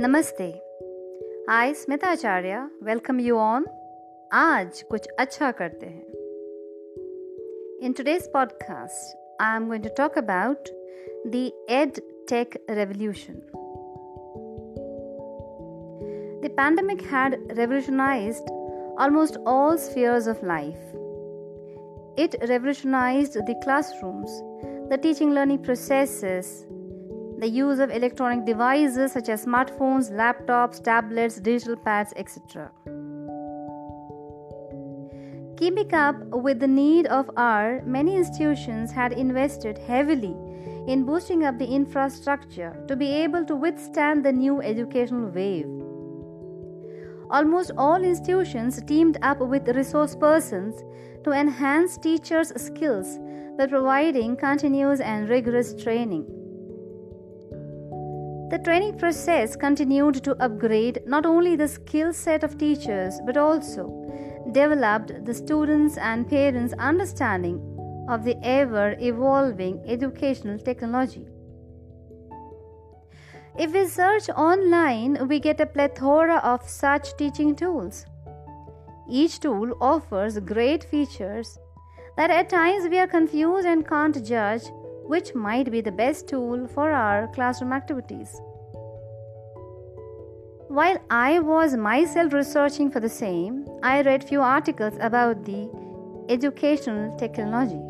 नमस्ते I Smita Acharya welcome you on आज कुछ अच्छा करते हैं in today's podcast I am going to talk about the ed tech revolution The pandemic had revolutionized almost all spheres of life. It revolutionized the classrooms, the teaching learning processes, the use of electronic devices such as smartphones, laptops, tablets, digital pads, etc. Keeping up with the need of our, many institutions had invested heavily in boosting up the infrastructure to be able to withstand the new educational wave. Almost all institutions teamed up with resource persons to enhance teachers' skills by providing continuous and rigorous training. The training process continued to upgrade not only the skill set of teachers but also developed the students' and parents' understanding of the ever evolving educational technology. If we search online, we get a plethora of such teaching tools. Each tool offers great features that at times we are confused and can't judge which might be the best tool for our classroom activities. While I was myself researching for the same, I read few articles about the educational technology.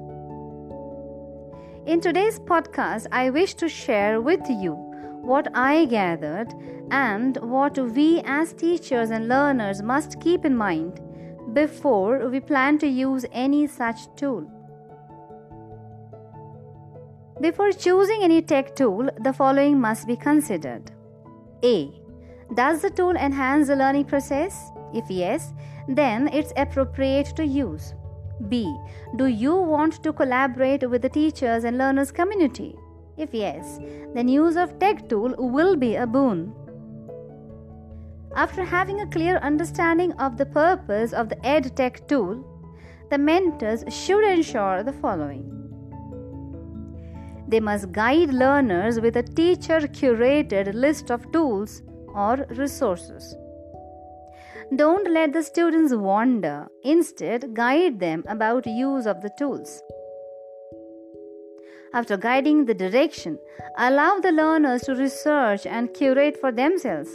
In today's podcast, I wish to share with you what I gathered and what we as teachers and learners must keep in mind before we plan to use any such tool. Before choosing any tech tool, the following must be considered. A. Does the tool enhance the learning process? If yes, then it's appropriate to use. B. Do you want to collaborate with the teachers and learners community? If yes, then use of tech tool will be a boon. After having a clear understanding of the purpose of the EdTech tool, the mentors should ensure the following they must guide learners with a teacher curated list of tools or resources. Don't let the students wander. Instead, guide them about use of the tools. After guiding the direction, allow the learners to research and curate for themselves.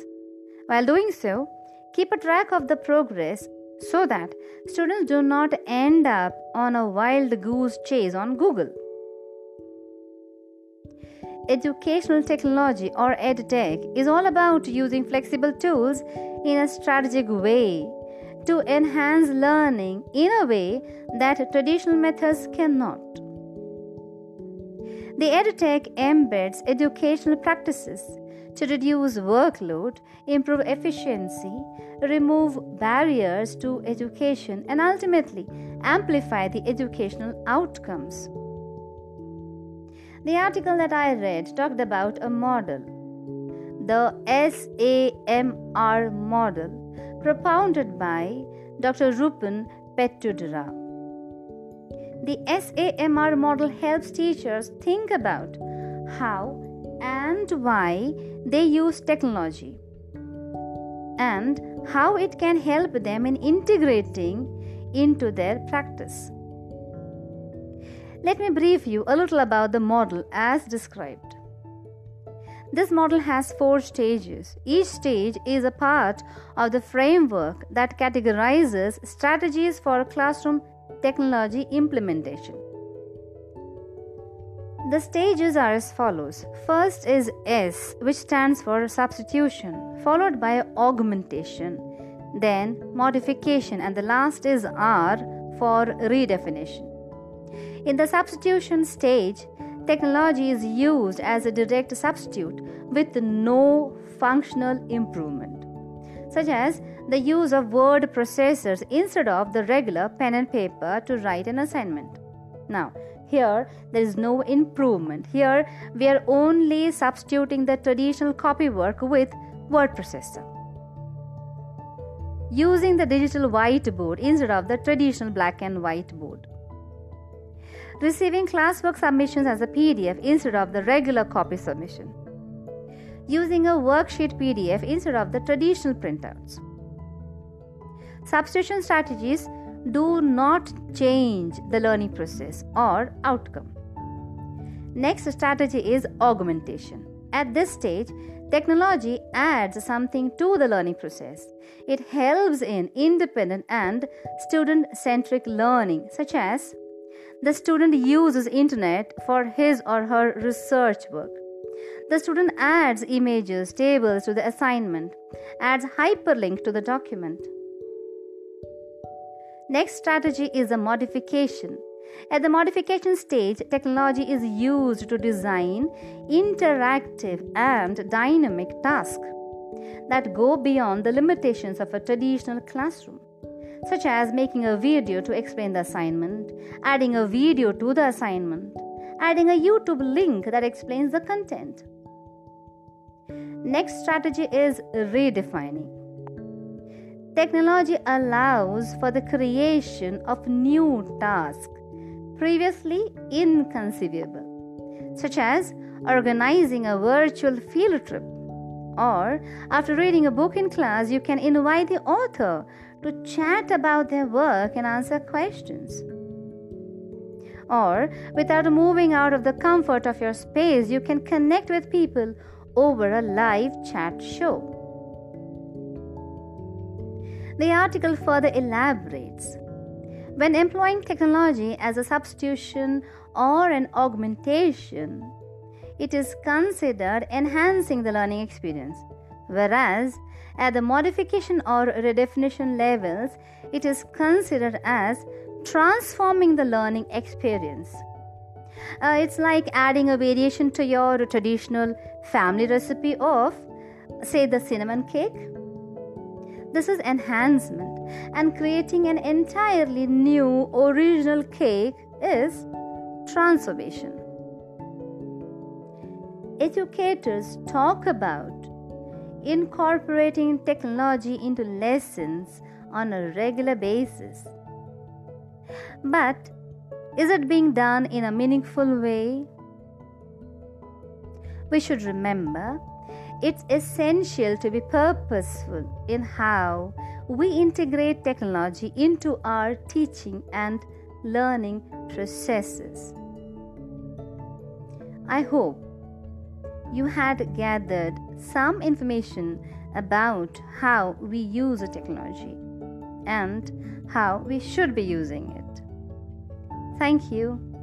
While doing so, keep a track of the progress so that students do not end up on a wild goose chase on Google. Educational technology or EdTech is all about using flexible tools in a strategic way to enhance learning in a way that traditional methods cannot. The EdTech embeds educational practices to reduce workload, improve efficiency, remove barriers to education, and ultimately amplify the educational outcomes. The article that I read talked about a model, the SAMR model, propounded by Dr. Ruben Puentedura. The SAMR model helps teachers think about how and why they use technology and how it can help them in integrating into their practice. Let me brief you a little about the model as described. This model has four stages. Each stage is a part of the framework that categorizes strategies for classroom technology implementation. The stages are as follows. First is S, which stands for substitution, followed by augmentation, then modification, and the last is R for redefinition. In the substitution stage, technology is used as a direct substitute with no functional improvement, such as the use of word processors instead of the regular pen and paper to write an assignment. Now, here there is no improvement. Here we are only substituting the traditional copy work with word processor. Using the digital whiteboard instead of the traditional black and white board receiving classwork submissions as a PDF instead of the regular copy submission. using a worksheet PDF instead of the traditional printouts. Substitution strategies do not change the learning process or outcome. Next strategy is augmentation. At this stage, technology adds something to the learning process. It helps in independent and student centric learning, such as the student uses internet for his or her research work. The student adds images, tables to the assignment, adds hyperlink to the document. Next strategy is a modification. At the modification stage, technology is used to design interactive and dynamic tasks that go beyond the limitations of a traditional classroom, such as making a video to explain the assignment, adding a video to the assignment, adding a YouTube link that explains the content. Next strategy is redefining. Technology allows for the creation of new tasks previously inconceivable, such as organizing a virtual field trip. Or, after reading a book in class, you can invite the author to chat about their work and answer questions. Or, without moving out of the comfort of your space, you can connect with people over a live chat show. The article further elaborates when employing technology as a substitution or an augmentation, it is considered enhancing the learning experience, whereas at the modification or redefinition levels, it is considered as transforming the learning experience. Uh, it's like adding a variation to your traditional family recipe of, say, the cinnamon cake. This is enhancement, and creating an entirely new original cake is transformation. Educators talk about incorporating technology into lessons on a regular basis. But is it being done in a meaningful way? We should remember it's essential to be purposeful in how we integrate technology into our teaching and learning processes. I hope you had gathered some information about how we use a technology and how we should be using it. Thank you.